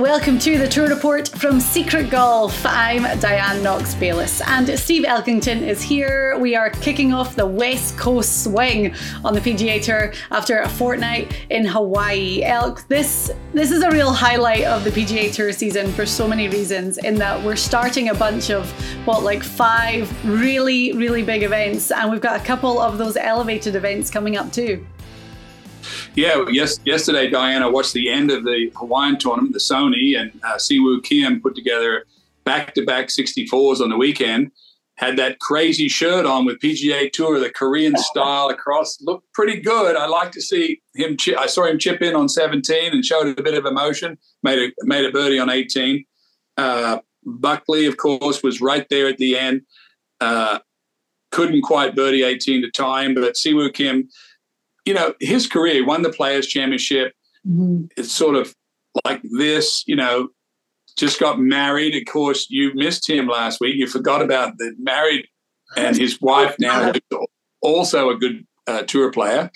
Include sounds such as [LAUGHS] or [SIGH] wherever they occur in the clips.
Welcome to the tour report from Secret Golf. I'm Diane Knox Bayliss and Steve Elkington is here. We are kicking off the West Coast swing on the PGA Tour after a fortnight in Hawaii. Elk, this this is a real highlight of the PGA Tour season for so many reasons. In that we're starting a bunch of what like five really really big events, and we've got a couple of those elevated events coming up too. Yeah, yes. Yesterday, Diana watched the end of the Hawaiian tournament, the Sony, and uh, Si Woo Kim put together back-to-back 64s on the weekend. Had that crazy shirt on with PGA Tour, the Korean style across. Looked pretty good. I like to see him. Chi- I saw him chip in on 17 and showed a bit of emotion. Made a made a birdie on 18. Uh, Buckley, of course, was right there at the end. Uh, couldn't quite birdie 18 to time, but Si Woo Kim you know, his career won the Players Championship. Mm-hmm. It's sort of like this, you know, just got married. Of course, you missed him last week. You forgot about the married and his wife now, also a good uh, tour player.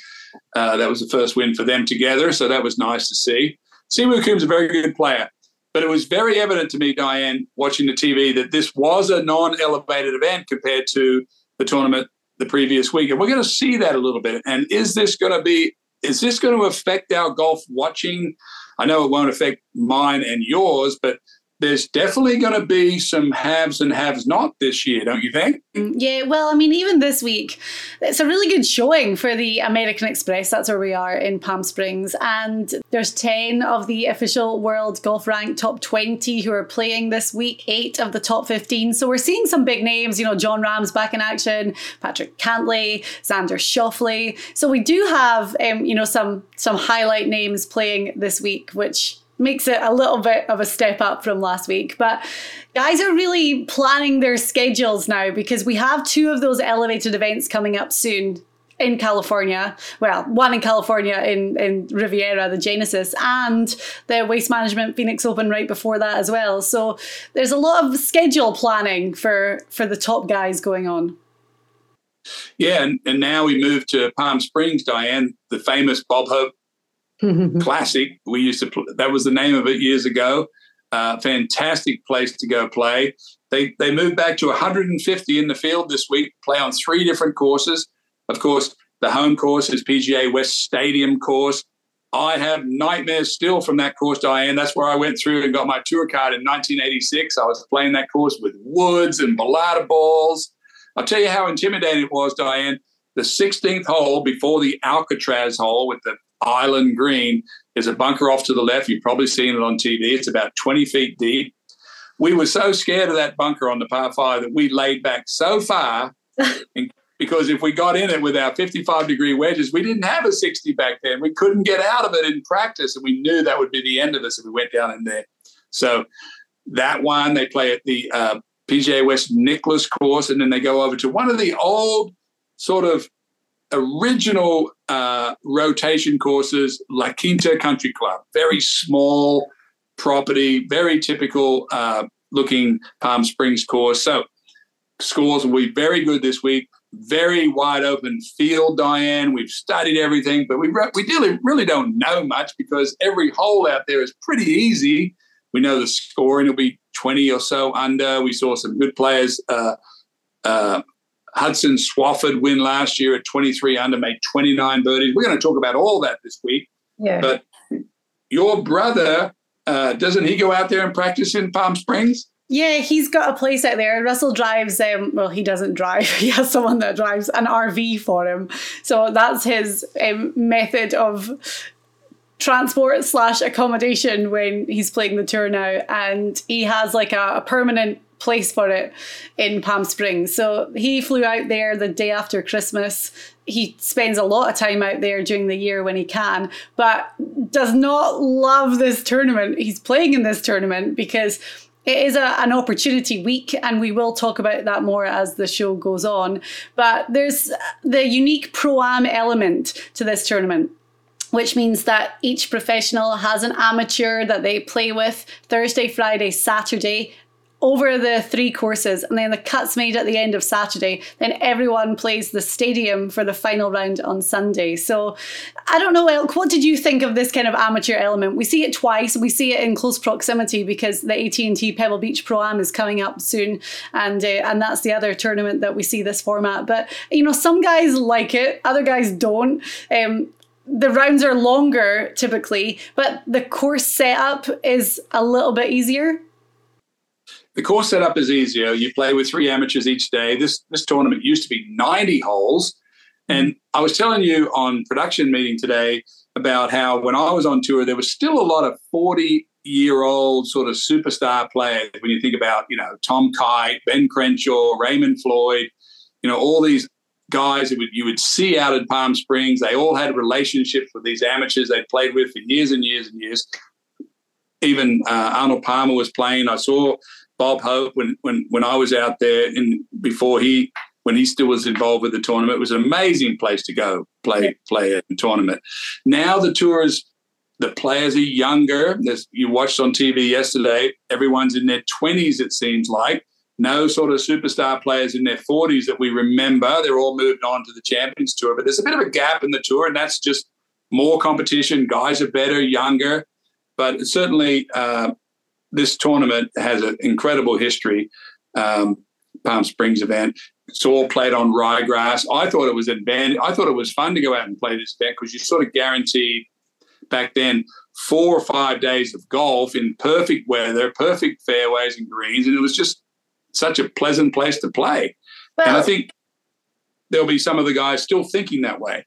Uh, that was the first win for them together. So that was nice to see. Si Woo Kim's a very good player. But it was very evident to me, Diane, watching the TV, that this was a non elevated event compared to the tournament the previous week. And we're going to see that a little bit. And is this going to be, is this going to affect our golf watching? I know it won't affect mine and yours, but there's definitely going to be some haves and haves not this year, don't you think? Yeah, well, I mean, even this week, it's a really good showing for the American Express. That's where we are in Palm Springs. And there's 10 of the official world golf rank top 20 who are playing this week, eight of the top 15. So we're seeing some big names, you know, Jon Rahm's back in action, Patrick Cantlay, Xander Schauffele. So we do have, um, you know, some some highlight names playing this week, which makes it a little bit of a step up from last week. But guys are really planning their schedules now because we have two of those elevated events coming up soon in California. Well, one in California in, in Riviera, the Genesis, and the Waste Management Phoenix Open right before that as well. So there's a lot of schedule planning for for the top guys going on. Yeah, and, and now we move to Palm Springs, Diane, the famous Bob Hope [LAUGHS] Classic. We used to, pl- that was the name of it years ago. Uh, fantastic place to go play. They, they moved back to 150 in the field this week, play on three different courses. Of course, the home course is PGA West Stadium course. I have nightmares still from that course, Diane. That's where I went through and got my tour card in 1986. I was playing that course with woods and balata balls. I'll tell you how intimidating it was, Diane. The 16th hole before the Alcatraz hole with the island green is a bunker off to the left. You've probably seen it on TV. It's about 20 feet deep. We were so scared of that bunker on the par five that we laid back so far [LAUGHS] in because if we got in it with our 55 degree wedges, we didn't have a 60 back then. We couldn't get out of it in practice, and we knew that would be the end of us if we went down in there. So that one, they play at the uh, PGA West Nicklaus course, and then they go over to one of the old sort of original uh, rotation courses, La Quinta Country Club, very small property, very typical uh, looking Palm Springs course. So scores will be very good this week. Very wide open field, Diane. We've studied everything, but we re- we really really don't know much because every hole out there is pretty easy. We know the scoring will be 20 or so under. We saw some good players. Uh, uh, Hudson Swafford win last year at 23 under, made 29 birdies. We're going to talk about all that this week. Yeah. But your brother, uh, doesn't he go out there and practice in Palm Springs? Yeah, he's got a place out there. Russell drives. Um, well, he doesn't drive. [LAUGHS] He has someone that drives an RV for him. So that's his um, method of transport slash accommodation when he's playing the tour now. And he has like a, a permanent place for it in Palm Springs. So he flew out there the day after Christmas. He spends a lot of time out there during the year when he can, but does not love this tournament. He's playing in this tournament because it is a, an opportunity week, and we will talk about that more as the show goes on. But there's the unique pro am element to this tournament which means that each professional has an amateur that they play with Thursday, Friday, Saturday over the three courses and then the cuts made at the end of Saturday. Then everyone plays the stadium for the final round on Sunday. So I don't know, Elk, what did you think of this kind of amateur element? We see it twice. We see it in close proximity because the AT&T Pebble Beach Pro-Am is coming up soon and uh, and that's the other tournament that we see this format. But you know, some guys like it, other guys don't. Um, the rounds are longer typically, but the course setup is a little bit easier. The course setup is easier. You play with three amateurs each day. This this tournament used to be 90 holes. And I was telling you on production meeting today about how when I was on tour, there was still a lot of 40 year old sort of superstar players. When you think about, you know, Tom Kite, Ben Crenshaw, Raymond Floyd, you know, all these guys that you would see out in Palm Springs. They all had relationships with these amateurs they played with for years and years and years. Even uh, Arnold Palmer was playing. I saw Bob Hope when when when I was out there in before he when he still was involved with the tournament. It was an amazing place to go play play a tournament. Now the tour is the players are younger. There's, you watched on TV yesterday. Everyone's in their twenties. It seems like no sort of superstar players in their forties that we remember. They're all moved on to the Champions Tour. But there's a bit of a gap in the tour, and that's just more competition. Guys are better, younger. But certainly, uh, this tournament has an incredible history. Um, Palm Springs event. It's all played on ryegrass. I thought it was advantage. I thought it was fun to go out and play this event because you sort of guaranteed back then four or five days of golf in perfect weather, perfect fairways and greens, and it was just such a pleasant place to play. Well, and I think there'll be some of the guys still thinking that way.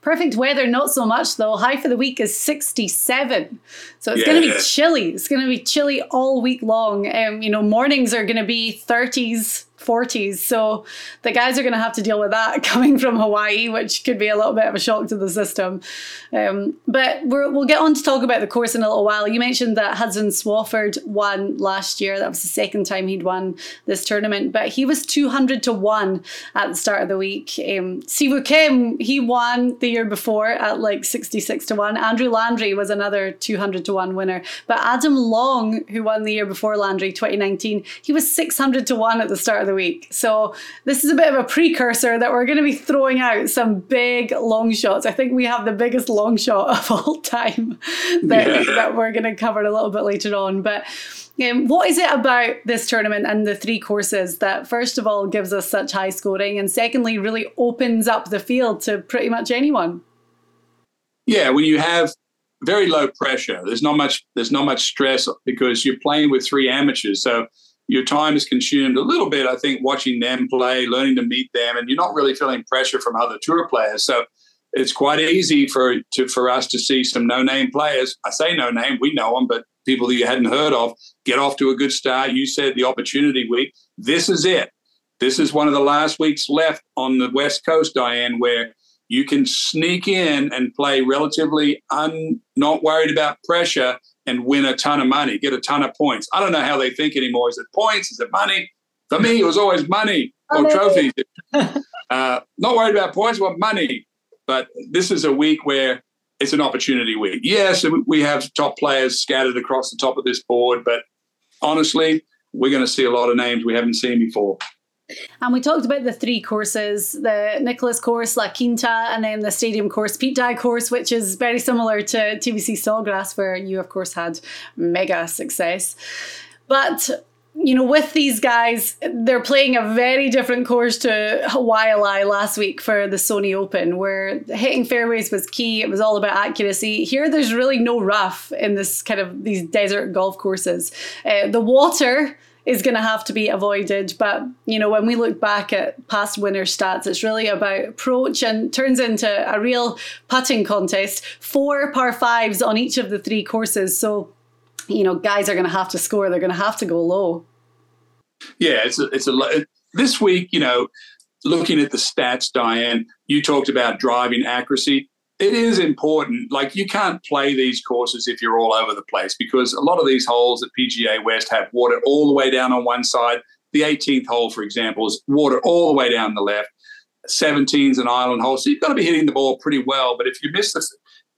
Perfect weather, not so much though. High for the week is 67. So it's yeah. going to be chilly. It's going to be chilly all week long. Um, you know, mornings are going to be 30s, 40s. So the guys are going to have to deal with that [LAUGHS] coming from Hawaii, which could be a little bit of a shock to the system. Um, but we will get on to talk about the course in a little while. You mentioned that Hudson Swafford won last year. That was the second time he'd won this tournament, but he was 200 to 1 at the start of the week. Um, Si Woo Kim, he won the year before at like 66 to 1. Andrew Landry was another 200 to 1 winner. But Adam Long, who won the year before Landry 2019, he was 600 to 1 at the start of the the week. So this is a bit of a precursor that we're going to be throwing out some big long shots. I think we have the biggest long shot of [LAUGHS] all time that, yeah. that we're going to cover a little bit later on. But um, what is it about this tournament and the three courses that, first of all, gives us such high scoring, and secondly, really opens up the field to pretty much anyone? Yeah, when you have very low pressure, there's not much there's not much stress because you're playing with three amateurs. So your time is consumed a little bit, I think, watching them play, learning to meet them, and you're not really feeling pressure from other tour players. So it's quite easy for to for us to see some no name players. I say no name, we know them, but people that you hadn't heard of get off to a good start. You said the opportunity week. This is it. This is one of the last weeks left on the West Coast, Diane, where you can sneak in and play relatively un, not worried about pressure and win a ton of money, get a ton of points. I don't know how they think anymore. Is it points? Is it money? For me, it was always money or trophies. [LAUGHS] Uh, not worried about points, want money. But this is a week where it's an opportunity week. Yes, we have top players scattered across the top of this board, but honestly, we're going to see a lot of names we haven't seen before. And we talked about the three courses the Nicklaus course, La Quinta, and then the stadium course, Pete Dye course, which is very similar to TPC Sawgrass, where you, of course, had mega success. But you know, with these guys, they're playing a very different course to Hawaii last week for the Sony Open, where hitting fairways was key. It was all about accuracy. Here, there's really no rough in this kind of these desert golf courses. Uh, the water is going to have to be avoided. But, you know, when we look back at past winner stats, it's really about approach and turns into a real putting contest. Four par fives on each of the three courses. So, you know, guys are going to have to score. They're going to have to go low. Yeah, it's a, it's a this week. You know, looking at the stats, Diane, you talked about driving accuracy. It is important. Like you can't play these courses if you're all over the place because a lot of these holes at PGA West have water all the way down on one side. The 18th hole, for example, is water all the way down the left. 17 is an island hole, so you've got to be hitting the ball pretty well. But if you miss the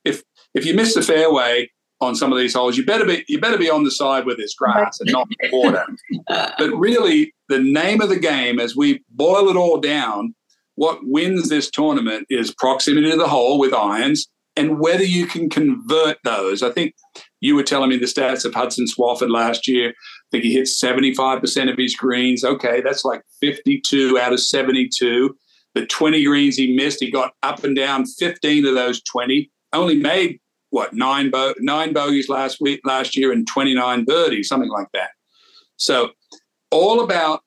if if you miss the fairway, on some of these holes, you better be you better be on the side where there's grass and not water. [LAUGHS] but really, the name of the game, as we boil it all down, what wins this tournament is proximity to the hole with irons and whether you can convert those. I think you were telling me the stats of Hudson Swafford last year. I think he hit 75% of his greens. Okay, that's like 52 out of 72. The 20 greens he missed, he got up and down 15 of those 20. Only made what nine bo- nine bogeys last week last year and 29 birdies, something like that. So all about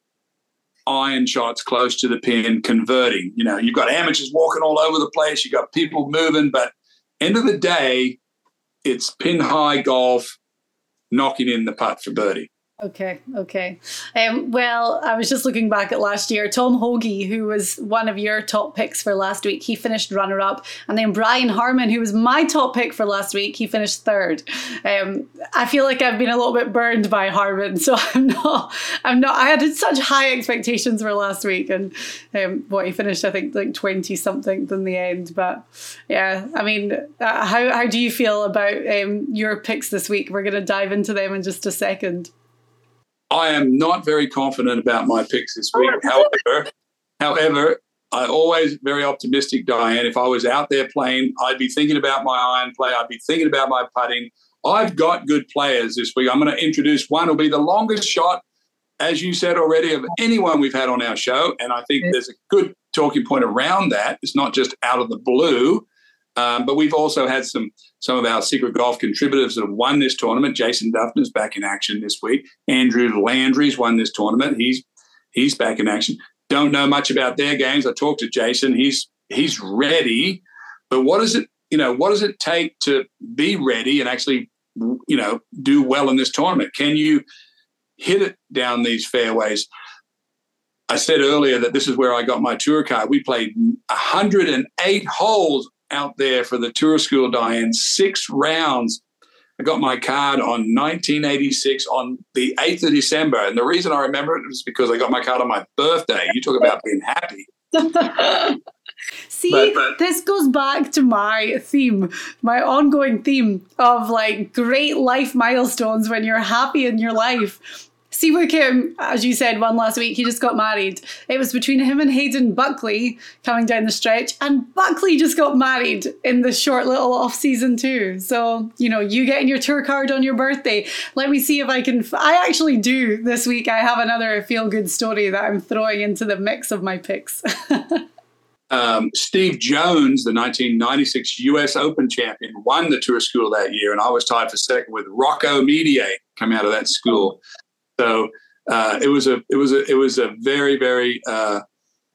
iron shots close to the pin, converting. You know, you've got amateurs walking all over the place, you've got people moving, but end of the day, it's pin high golf, knocking in the putt for birdie. Okay, okay. Um, well, I was just looking back at last year. Tom Hoge, who was one of your top picks for last week, he finished runner up. And then Brian Harman, who was my top pick for last week, he finished third. Um, I feel like I've been a little bit burned by Harman, so [LAUGHS] I'm not, I'm not, I had such high expectations for last week. And um, what he finished, I think, like 20 something in the end. But yeah, I mean, uh, how, how do you feel about um, your picks this week? We're going to dive into them in just a second. I am not very confident about my picks this week. Oh, however, however, I always very optimistic, Diane. If I was out there playing, I'd be thinking about my iron play. I'd be thinking about my putting. I've got good players this week. I'm going to introduce one who'll be the longest shot, as you said already, of anyone we've had on our show. And I think there's a good talking point around that. It's not just out of the blue. Um, but we've also had some some of our secret golf contributors that have won this tournament. Jason Dufner's back in action this week. Andrew Landry's won this tournament. He's he's back in action. Don't know much about their games. I talked to Jason. He's he's ready, but what does it you know what does it take to be ready and actually you know do well in this tournament? Can you hit it down these fairways? I said earlier that this is where I got my tour card. We played 108 holes out there for the tour school, Diane, six rounds. I got my card on 1986 on the 8th of December. And the reason I remember it was because I got my card on my birthday. You talk about being happy. [LAUGHS] See, but, but, this goes back to my theme, my ongoing theme of like great life milestones when you're happy in your life. Si Woo Kim, as you said, one last week. He just got married. It was between him and Hayden Buckley coming down the stretch, and Buckley just got married in the short little off season too. So you know, you getting your tour card on your birthday. Let me see if I can. F- I actually do this week. I have another feel good story that I'm throwing into the mix of my picks. [LAUGHS] um, Steve Jones, the 1996 U.S. Open champion, won the tour school that year, and I was tied for second with Rocco Mediate, come out of that school. So uh, it was a it was a it was a very very uh,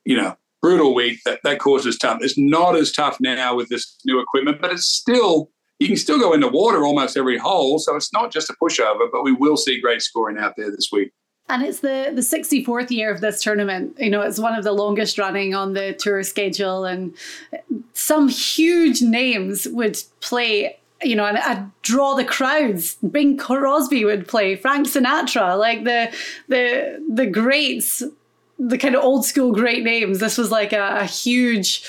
you know brutal week. That that course is tough. It's not as tough now with this new equipment, but it's still you can still go into water almost every hole. So it's not just a pushover, but we will see great scoring out there this week. And it's the the 64th year of this tournament. You know, it's one of the longest running on the tour schedule, and some huge names would play you know, and I'd draw the crowds. Bing Crosby would play, Frank Sinatra, like the the the greats the kind of old school great names. This was like a, a huge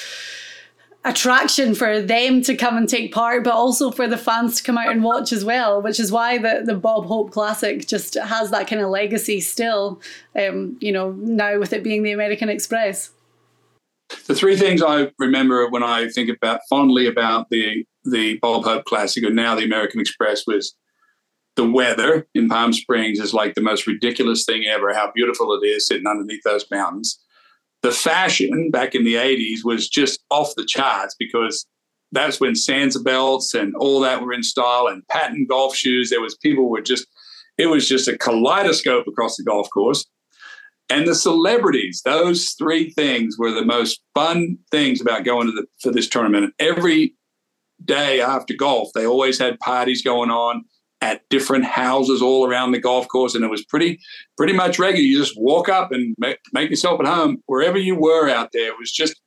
attraction for them to come and take part, but also for the fans to come out and watch as well, which is why the, the Bob Hope Classic just has that kind of legacy still, um, you know, now with it being the American Express. The three things I remember when I think about fondly about the the Bob Hope Classic and now the American Express was the weather in Palm Springs is like the most ridiculous thing ever, how beautiful it is sitting underneath those mountains the fashion back in the 80s was just off the charts because that's when Sansabelts and all that were in style and patent golf shoes. There was people were just, it was just a kaleidoscope across the golf course. And the celebrities, those three things were the most fun things about going to the, for this tournament. Every day after golf, they always had parties going on at different houses all around the golf course, and it was pretty pretty much regular. You just walk up and make, make yourself at home wherever you were out there. It was just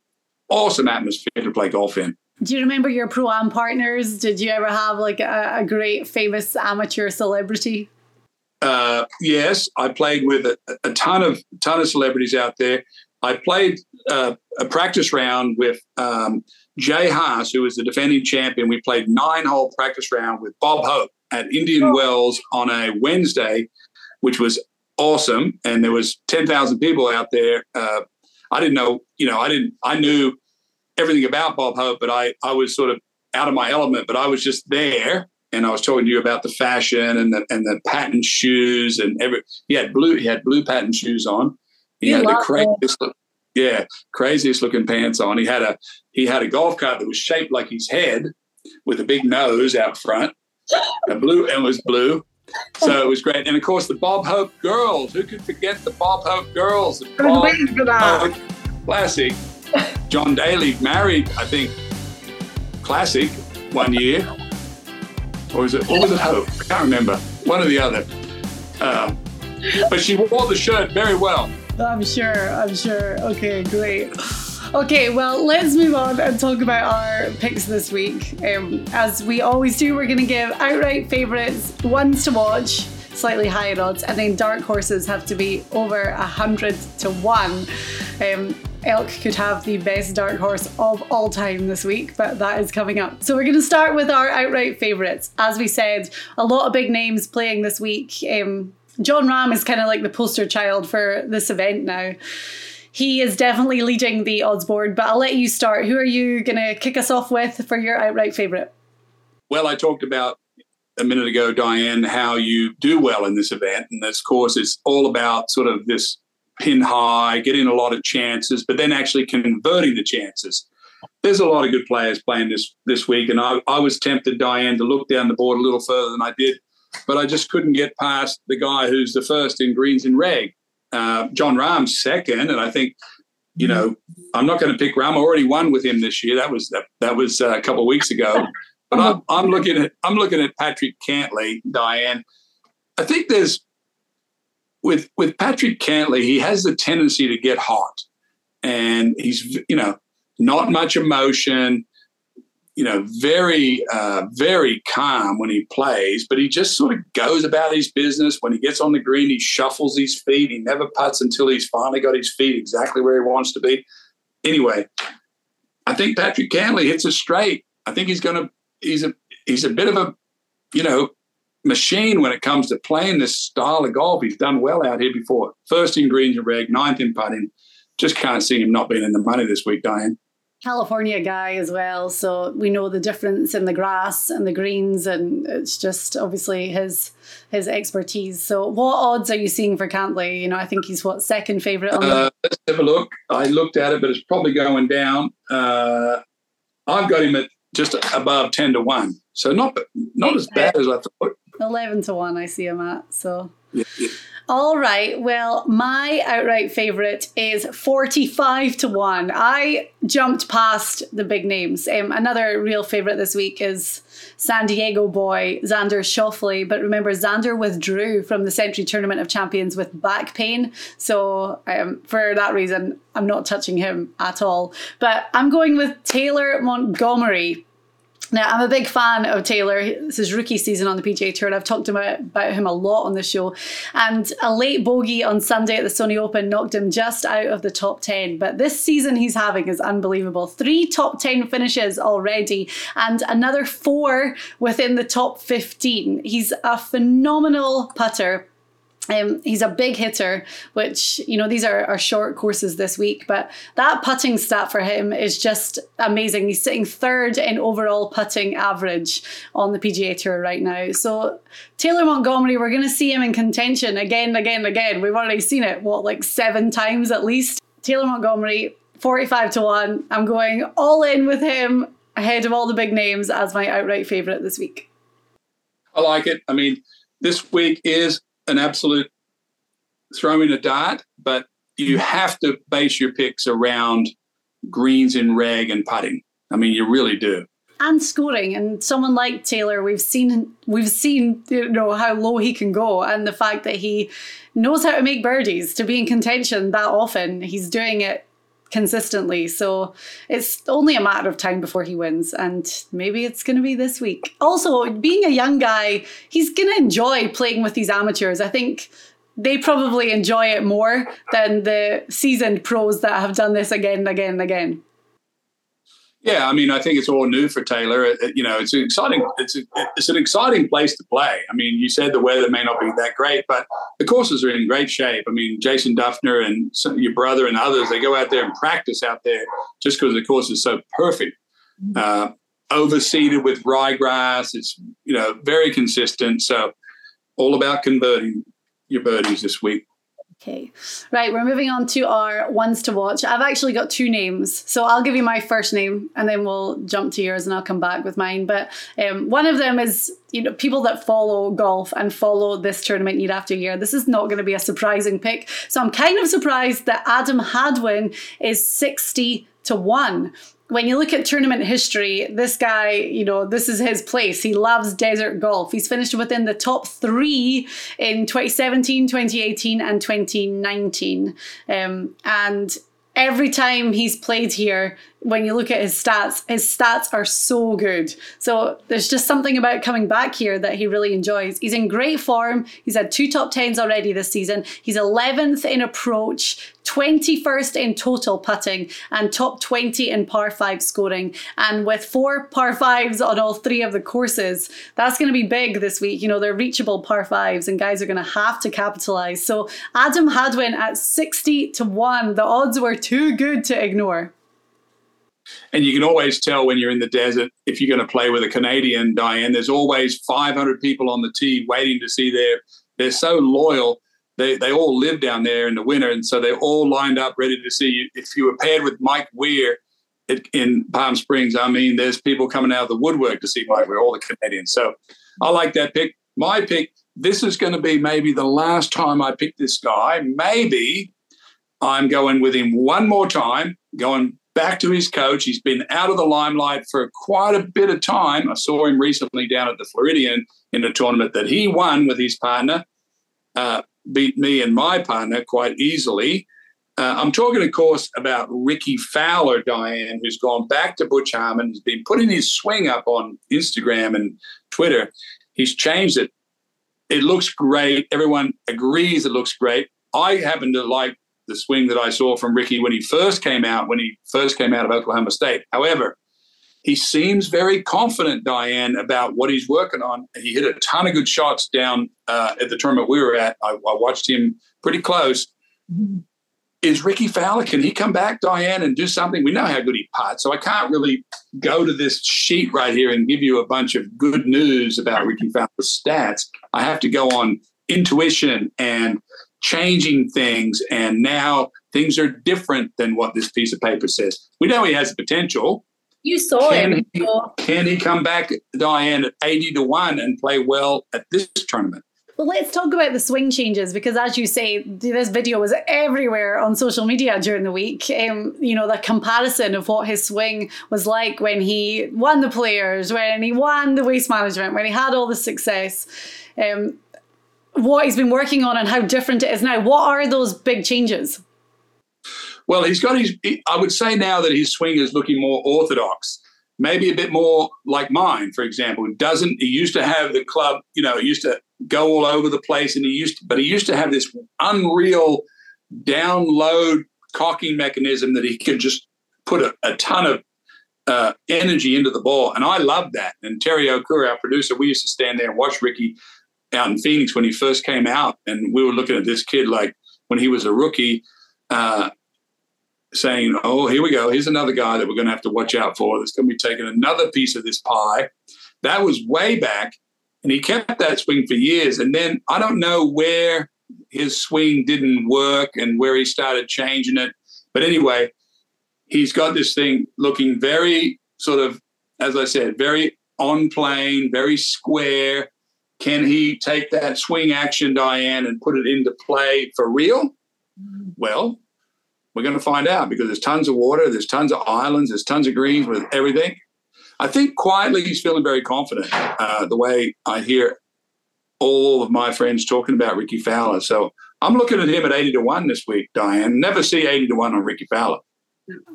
awesome atmosphere to play golf in. Do you remember your pro am partners? Did you ever have like a, a great famous amateur celebrity? Uh, yes, I played with a, a, ton of ton of celebrities out there. I played uh, a practice round with um, Jay Haas, who was the defending champion. We played nine hole practice round with Bob Hope, at Indian oh. Wells on a Wednesday, which was awesome. And there was 10,000 people out there. Uh, I didn't know, you know, I didn't, I knew everything about Bob Hope, but I, I was sort of out of my element, but I was just there. And I was talking to you about the fashion and the and the patent shoes and every he had blue he had blue patent shoes on. He you had the craziest look, yeah craziest looking pants on. He had a he had a golf cart that was shaped like his head with a big nose out front and blue and was blue. So it was great. And of course, the Bob Hope girls. Who could forget the Bob Hope girls? The Bob for that. Hope Classic. John Daly married, I think, Classic one year. Or was it, or was it Hope? I can't remember. One or the other. Um, but she wore the shirt very well. I'm sure. I'm sure. Okay, great. Okay, well, let's move on and talk about our picks this week. Um, as we always do, we're going to give outright favourites, ones to watch, slightly higher odds, and then dark horses have to be over a hundred to one. Um, Elk could have the best dark horse of all time this week, but that is coming up. So we're going to start with our outright favourites. As we said, a lot of big names playing this week. Um, Jon Rahm is kind of like the poster child for this event now he is definitely leading the odds board. But I'll let you start. Who are you going to kick us off with for your outright favourite? Well, I talked about a minute ago, Diane, how you do well in this event. And this course is all about sort of this pin high, getting a lot of chances, but then actually converting the chances. There's a lot of good players playing this this week, and I, I was tempted, Diane, to look down the board a little further than I did, but I just couldn't get past the guy who's the first in greens and reg. Uh, Jon Rahm second, and I think you know I'm not going to pick Rahm. I already won with him this year. That was that, that was uh, a couple of weeks ago. [LAUGHS] But I'm, I'm looking at I'm looking at Patrick Cantlay, Diane. I think there's with with Patrick Cantlay, he has the tendency to get hot, and he's you know not much emotion you know, very, uh, very calm when he plays, but he just sort of goes about his business. When he gets on the green, he shuffles his feet. He never puts until he's finally got his feet exactly where he wants to be. Anyway, I think Patrick Cantlay hits it straight. I think he's going to, he's a, he's a bit of a, you know, machine when it comes to playing this style of golf. He's done well out here before. First in greens and reg, ninth in putting. Just can't see him not being in the money this week, Diane. California guy as well, so we know the difference in the grass and the greens, and it's just obviously his his expertise. So, what odds are you seeing for Cantlay? You know, I think he's what second favorite. On uh, let's have a look. I looked at it, but it's probably going down. Uh, I've got him at just above ten to one, so not not as bad as I thought. Eleven to one, I see him at. So. Yeah, yeah. All right. Well, my outright favorite is 45 to 1. I jumped past the big names. Um, another real favorite this week is San Diego boy Xander Schauffele. But remember, Xander withdrew from the Sentry Tournament of Champions with back pain. So um, for that reason, I'm not touching him at all. But I'm going with Taylor Montgomery Now, I'm a big fan of Taylor. This is rookie season on the PGA Tour, and I've talked about, about him a lot on the show. And a late bogey on Sunday at the Sony Open knocked him just out of the top 10. But this season he's having is unbelievable. Three top 10 finishes already, and another four within the top 15. He's a phenomenal putter um, he's a big hitter, which, you know, these are, are short courses this week, but that putting stat for him is just amazing. He's sitting third in overall putting average on the PGA Tour right now. So, Taylor Montgomery, we're going to see him in contention again, again, again. We've already seen it, what, like seven times at least? Taylor Montgomery, 45 to 1. I'm going all in with him ahead of all the big names as my outright favourite this week. I like it. I mean, this week is an absolute throwing a dart, but you have to base your picks around greens in reg and putting. I mean, you really do. And scoring, and someone like Taylor, we've seen we've seen you know how low he can go, and the fact that he knows how to make birdies to be in contention that often. He's doing it consistently. So it's only a matter of time before he wins, and maybe it's going to be this week. Also, being a young guy, he's going to enjoy playing with these amateurs. I think they probably enjoy it more than the seasoned pros that have done this again and again and again. Yeah, I mean, I think it's all new for Taylor. It, you know, it's an exciting. It's a, it's an exciting place to play. I mean, you said the weather may not be that great, but the courses are in great shape. I mean, Jason Dufner and your brother and others, they go out there and practice out there just because the course is so perfect. Mm-hmm. Uh, overseeded with ryegrass. It's you know very consistent. So all about converting your birdies this week. Okay, right, we're moving on to our ones to watch. I've actually got two names, so I'll give you my first name and then we'll jump to yours and I'll come back with mine. But um, one of them is, you know, people that follow golf and follow this tournament year after year. This is not going to be a surprising pick. So I'm kind of surprised that Adam Hadwin is 60 to 1 when you look at tournament history, this guy, you know, this is his place. He loves desert golf. He's finished within the top three in 2017, 2018, and 2019. Um, and every time he's played here, when you look at his stats, his stats are so good. So there's just something about coming back here that he really enjoys. He's in great form. He's had two top tens already this season. He's 11th in approach, 21st in total putting, and top 20 in par five scoring. And with four par fives on all three of the courses, that's going to be big this week. You know, they're reachable par fives, and guys are going to have to capitalize. So Adam Hadwin at 60 to 1, the odds were too good to ignore. And you can always tell when you're in the desert if you're going to play with a Canadian, Diane. There's always 500 people on the tee waiting to see their. They're so loyal. They, they all live down there in the winter, and so they're all lined up ready to see you. If you were paired with Mike Weir in Palm Springs, I mean, there's people coming out of the woodwork to see Mike Weir, all the Canadians. So I like that pick. My pick. This is going to be maybe the last time I pick this guy. Maybe I'm going with him one more time, going back to his coach. He's been out of the limelight for quite a bit of time. I saw him recently down at the Floridian in a tournament that he won with his partner, uh, beat me and my partner quite easily. Uh, I'm talking, of course, about Rickie Fowler, Diane, who's gone back to Butch Harmon. He's been putting his swing up on Instagram and Twitter. He's changed it. It looks great. Everyone agrees it looks great. I happen to like the swing that I saw from Rickie when he first came out, when he first came out of Oklahoma State. However, he seems very confident, Diane, about what he's working on. He hit a ton of good shots down uh, at the tournament we were at. I, I watched him pretty close. Is Rickie Fowler, can he come back, Diane, and do something? We know how good he puts, so I can't really go to this sheet right here and give you a bunch of good news about Rickie Fowler's stats. I have to go on intuition and changing things, and now things are different than what this piece of paper says. We know he has the potential. You saw can him. He, can he come back, Diane, at 80 to 1 and play well at this tournament? Well, let's talk about the swing changes because, as you say, this video was everywhere on social media during the week. Um, you know, the comparison of what his swing was like when he won the players, when he won the waste management, when he had all the success. Um, what he's been working on and how different it is now. What are those big changes? Well, he's got his. I would say now that his swing is looking more orthodox. maybe a bit more like mine, for example. Doesn't he used to have the club, you know, he used to go all over the place and he used to, but he used to have this unreal download cocking mechanism that he could just put a, a ton of uh, energy into the ball. And I loved that. And Terry Okura, our producer, we used to stand there and watch Rickie out in Phoenix when he first came out. And we were looking at this kid like when he was a rookie, uh, saying, oh, here we go. Here's another guy that we're going to have to watch out for that's going to be taking another piece of this pie. That was way back. And he kept that swing for years. And then I don't know where his swing didn't work and where he started changing it. But anyway, he's got this thing looking very sort of, as I said, very on plane, very square. Can he take that swing action, Diane, and put it into play for real? Well, we're going to find out because there's tons of water, there's tons of islands, there's tons of greens with everything. I think quietly he's feeling very confident. Uh, the way I hear all of my friends talking about Rickie Fowler, so I'm looking at him at 80 to one this week. Diane, never see 80 to one on Rickie Fowler.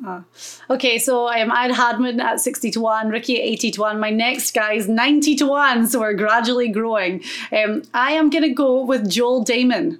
Uh, okay, so um, I had Hadwin at 60 to 1, Rickie at 80 to 1. My next guy is 90 to 1, so we're gradually growing. Um, I am going to go with Joel Dahmen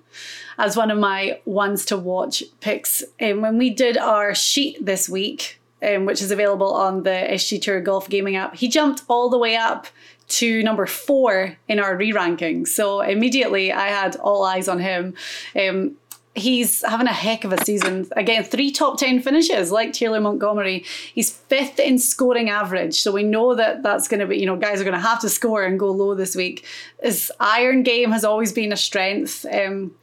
as one of my ones to watch picks. Um, when we did our sheet this week, um, which is available on the SG Tour Golf Gaming app, he jumped all the way up to number four in our re ranking. So immediately I had all eyes on him. Um, he's having a heck of a season. Again, three top 10 finishes like Taylor Montgomery. He's fifth in scoring average. So we know that that's going to be, you know, guys are going to have to score and go low this week. His iron game has always been a strength. Um,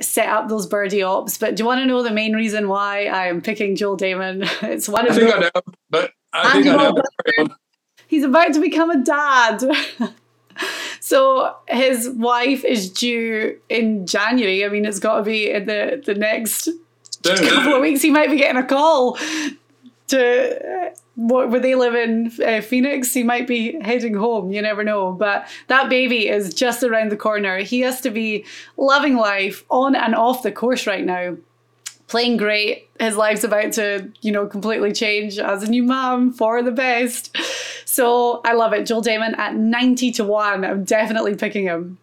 set up those birdie ops. But do you want to know the main reason why I am picking Joel Dahmen? [LAUGHS] It's one of I think I know, but I think I know. He's about to become a dad. [LAUGHS] so his wife is due in January. I mean, it's got to be in the the next couple of weeks. He might be getting a call to what where they live in uh, Phoenix, he might be heading home. You never know. But that baby is just around the corner. He has to be loving life on and off the course right now. Playing great. His life's about to, you know, completely change as a new mom for the best. So I love it. Joel Dahmen at 90 to 1. I'm definitely picking him.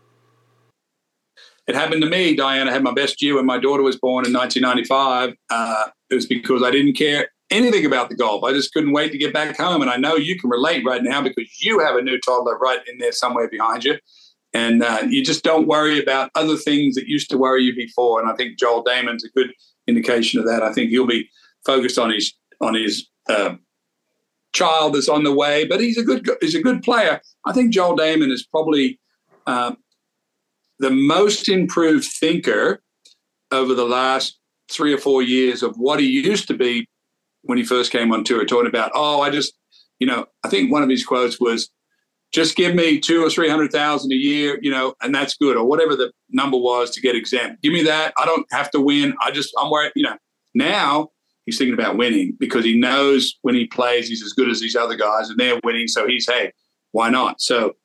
It happened to me, Diana. Had my best year when my daughter was born in 1995. Uh, it was because I didn't care anything about the golf. I just couldn't wait to get back home. And I know you can relate right now because you have a new toddler right in there somewhere behind you. And uh, you just don't worry about other things that used to worry you before. And I think Joel Dahmen's a good indication of that. I think he'll be focused on his on his uh, child that's on the way, but he's a good he's a good player. I think Joel Dahmen is probably uh, the most improved thinker over the last three or four years of what he used to be when he first came on tour, talking about, oh, I just, you know, I think one of his quotes was, just give me two or three hundred thousand a year, you know, and that's good, or whatever the number was to get exempt. Give me that. I don't have to win. I just, I'm worried, you know. Now he's thinking about winning because he knows when he plays, he's as good as these other guys, and they're winning. So he's, hey, why not? So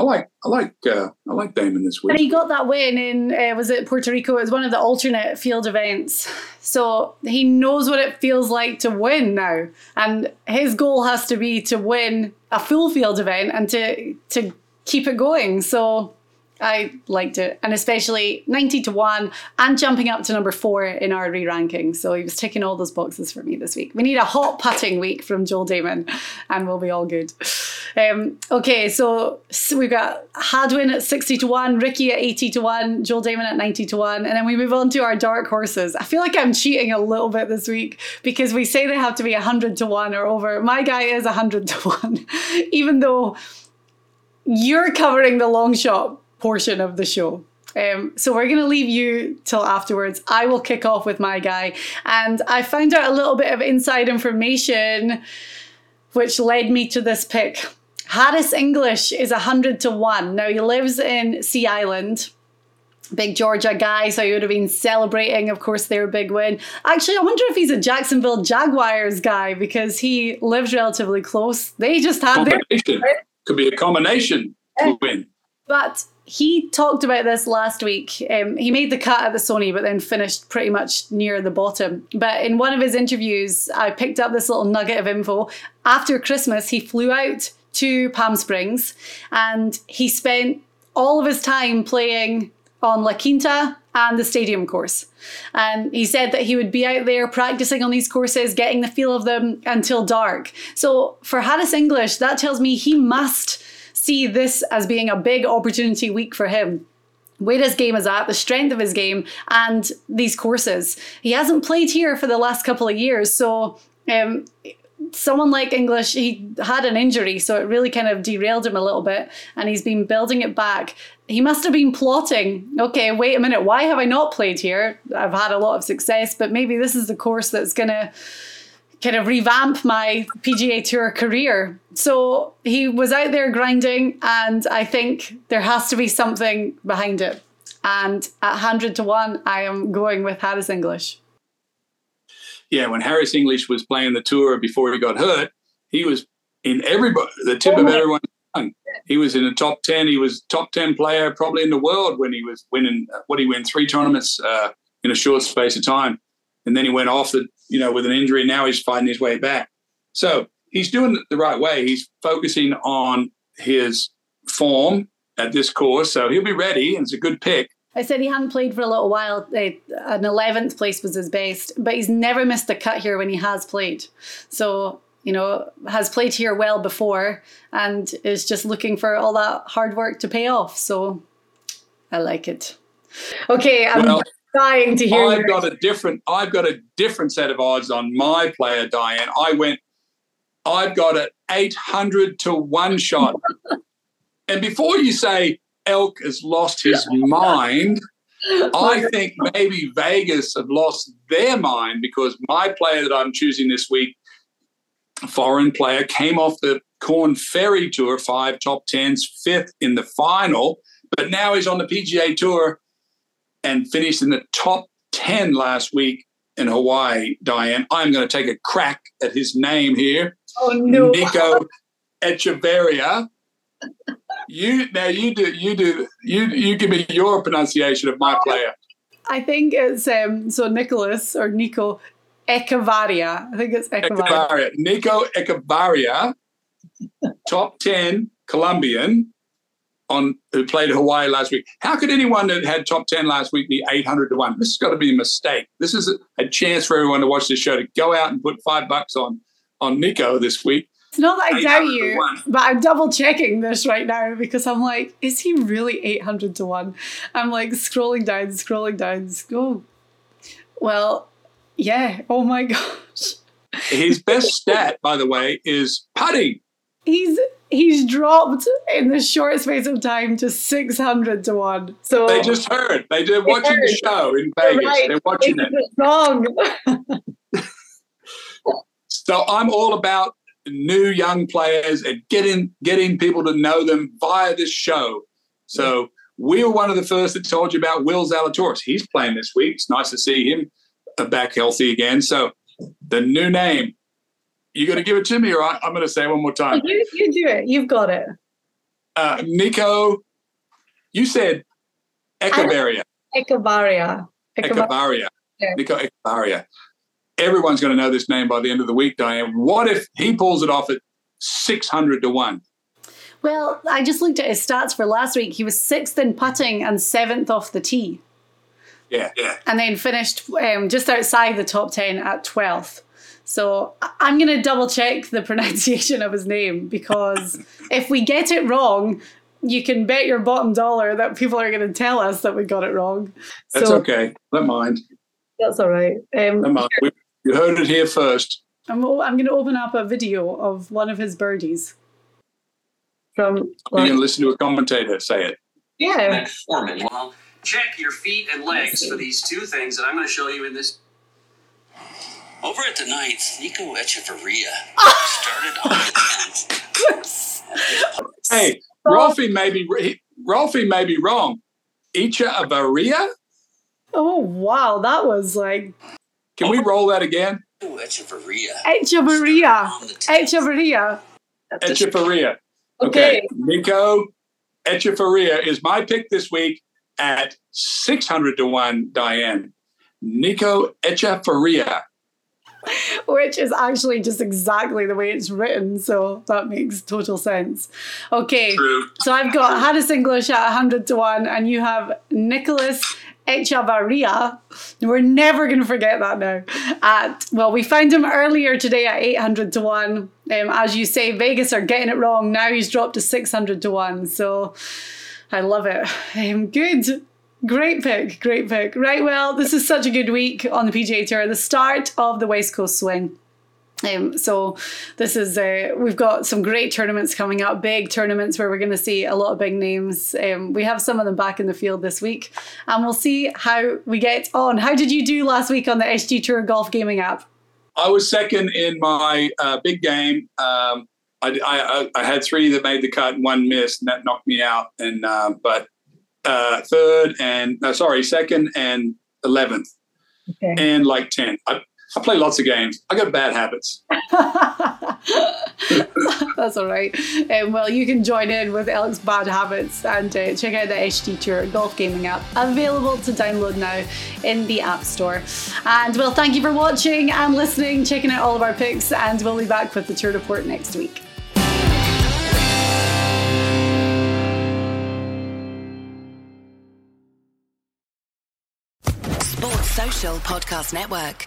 I like I like uh, I like Dahmen this week. And he got that win in uh, was it Puerto Rico? It was one of the alternate field events. So he knows what it feels like to win now, and his goal has to be to win a full field event and to to keep it going. So I liked it, and especially 90 to 1 and jumping up to number four in our re ranking. So he was ticking all those boxes for me this week. We need a hot putting week from Joel Dahmen, and we'll be all good. Um, okay, so, so we've got Hadwin at 60 to 1, Rickie at 80 to 1, Joel Dahmen at 90 to 1, and then we move on to our dark horses. I feel like I'm cheating a little bit this week because we say they have to be 100 to 1 or over. My guy is 100 to 1, [LAUGHS] even though you're covering the long shot portion of the show. Um, so we're going to leave you till afterwards. I will kick off with my guy. And I found out a little bit of inside information which led me to this pick. Harris English is 100 to 1. Now he lives in Sea Island. Big Georgia guy, so he would have been celebrating, of course, their big win. Actually, I wonder if he's a Jacksonville Jaguars guy because he lives relatively close. They just had their could be a combination to win. But he talked about this last week. Um, he made the cut at the Sony, but then finished pretty much near the bottom. But in one of his interviews, I picked up this little nugget of info. After Christmas, he flew out to Palm Springs and he spent all of his time playing on La Quinta and the stadium course. And he said that he would be out there practicing on these courses, getting the feel of them until dark. So for Harris English, that tells me he must see this as being a big opportunity week for him where his game is at, the strength of his game, and these courses. He hasn't played here for the last couple of years, so um, someone like English, he had an injury, so it really kind of derailed him a little bit, and he's been building it back. He must have been plotting, okay, wait a minute, why have I not played here? I've had a lot of success, but maybe this is the course that's going to kind of revamp my PGA Tour career. So he was out there grinding, and I think there has to be something behind it. And at 100 to 1, I am going with Harris English. Yeah, when Harris English was playing the tour before he got hurt, he was in everybody, the tip of everyone's tongue. He was in the top 10. He was top 10 player probably in the world when he was winning, what he win, three tournaments uh, in a short space of time. And then he went off the you know, with an injury. Now he's fighting his way back. So he's doing it the right way. He's focusing on his form at this course. So he'll be ready, and it's a good pick. I said he hadn't played for a little while. An 11th place was his best, but he's never missed a cut here when he has played. So, you know, has played here well before and is just looking for all that hard work to pay off. So I like it. Okay, I'm well, dying to hear. I've got a different. I've got a different set of odds on my player, Diane. I went. I've got it eight hundred to one shot. and before you say Elk has lost his mind, [LAUGHS] I think maybe Vegas have lost their mind because my player that I'm choosing this week, foreign player, came off the Corn Ferry Tour, five top tens, fifth in the final, but now he's on the PGA Tour and finished in the top 10 last week in Hawaii, Diane. I'm going to take a crack at his name here. Oh, no. Nico Echavarria. You now you do you do you you give me your pronunciation of my player. I think it's um so Nicholas or Nico Echavarria. I think it's Echavarria. Echavarria. Nico Echavarria, top 10 Colombian on who played Hawaii last week. How could anyone that had top 10 last week be 800 to 1? This has got to be a mistake. This is a, a chance for everyone to watch this show to go out and put five bucks on on Nico this week. It's not that I doubt you, but I'm double checking this right now because I'm like, is he really 800 to 1? I'm like scrolling down, scrolling down. Oh, well, yeah. Oh my [LAUGHS] gosh. His best stat, by the way, is putting. He's he's dropped in the short space of time to 600 to 1 so they just heard they did watching heard. the show in vegas right. they're watching it wrong [LAUGHS] so i'm all about new young players and getting getting people to know them via this show so we were one of the first that told you about will zalatoris he's playing this week it's nice to see him back healthy again so the new name you're going to give it to me, or I, am going to say it one more time. You, you do it. You've got it. Uh, Nico, you said. Echavarria. Echavarria. Yeah. Nico Echavarria. Everyone's going to know this name by the end of the week, Diane. What if he pulls it off at 600 to 1? Well, I just looked at his stats for last week. He was sixth in putting and seventh off the tee. Yeah, yeah. And then finished um, just outside the top 10 at 12th. So I'm going to double check the [LAUGHS] pronunciation of his name because [LAUGHS] if we get it wrong, you can bet your bottom dollar that people are going to tell us that we got it wrong. That's so, okay. Don't mind. That's all right. Um, Don't mind. We, you heard it here first. I'm, I'm going to open up a video of one of his birdies. From you can listen to a commentator say it. Yeah. Metformin. Well, check your feet and legs for these two things that I'm going to show you in this over at the ninth, Nico Echavarria [LAUGHS] started on the tenth. hey, Rolfie may be Rolfie may be wrong. Echavarria? Oh wow, that was like. Can we roll that again? Echavarria. Echavarria. Echavarria. Echavarria. Okay. okay. Nico Echavarria is my pick this week at 600 to 1, Diane. Nico Echavarria. Which is actually just exactly the way it's written, so that makes total sense. Okay, True. so I've got Harris English at 100 to 1, and you have Nicholas Echavarria. We're never going to forget that now. At well, we found him earlier today at 800 to 1. Um, as you say, Vegas are getting it wrong. Now he's dropped to 600 to 1. So I love it. Um, good. Great pick, great pick. Right, well, this is such a good week on the PGA Tour, the start of the West Coast swing. Um, so this is uh, we've got some great tournaments coming up, big tournaments where we're going to see a lot of big names. Um, we have some of them back in the field this week, and we'll see how we get on. How did you do last week on the SG Tour Golf Gaming app? I was second in my uh, big game. Um, I, I, I, had three that made the cut and one missed, and that knocked me out. And uh, but uh, third and no, sorry, second and eleventh, okay. and like ten. I, I play lots of games. I got bad habits. [LAUGHS] That's all right. Um, well, you can join in with Alex's bad habits and uh, check out the HD Tour Golf Gaming app, available to download now in the App Store. And well, thank you for watching and listening, checking out all of our picks, and we'll be back with the tour report next week. Sports Social Podcast Network.